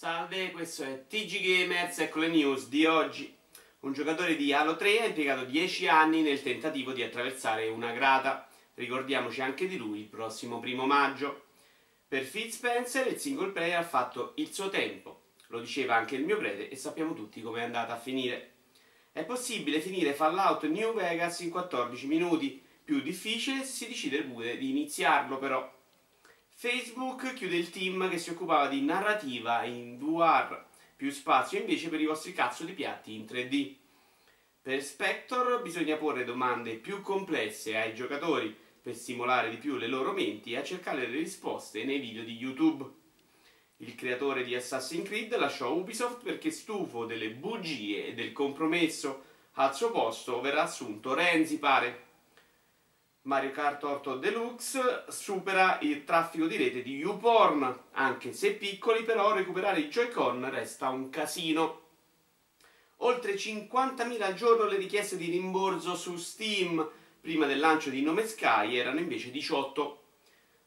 Salve, questo è TG Gamers, ecco le news di oggi. Un giocatore di Halo 3 ha impiegato 10 anni nel tentativo di attraversare una grata. Ricordiamoci anche di lui il prossimo primo maggio. Per Phil Spencer il single player ha fatto il suo tempo. Lo diceva anche il mio prete e sappiamo tutti come è andata a finire. È possibile finire Fallout New Vegas in 14 minuti, più difficile se si decide pure di iniziarlo però. Facebook chiude il team che si occupava di narrativa in VR, più spazio invece per i vostri cazzo di piatti in 3D. Per Spector bisogna porre domande più complesse ai giocatori per stimolare di più le loro menti e a cercare le risposte nei video di YouTube. Il creatore di Assassin's Creed lasciò Ubisoft perché stufo delle bugie e del compromesso. Al suo posto verrà assunto Renzi, pare. Mario Kart 8 Deluxe supera il traffico di rete di YouPorn, anche se piccoli però recuperare i Joy-Con resta un casino. Oltre 50.000 al giorno le richieste di rimborso su Steam, prima del lancio di Nome Sky erano invece 18.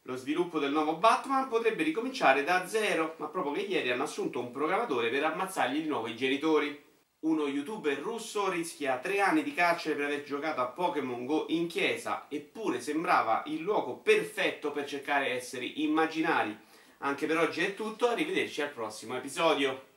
Lo sviluppo del nuovo Batman potrebbe ricominciare da zero, ma proprio che ieri hanno assunto un programmatore per ammazzargli di nuovo i genitori. Uno youtuber russo rischia tre anni di carcere per aver giocato a Pokémon Go in chiesa, eppure sembrava il luogo perfetto per cercare esseri immaginari. Anche per oggi è tutto, arrivederci al prossimo episodio.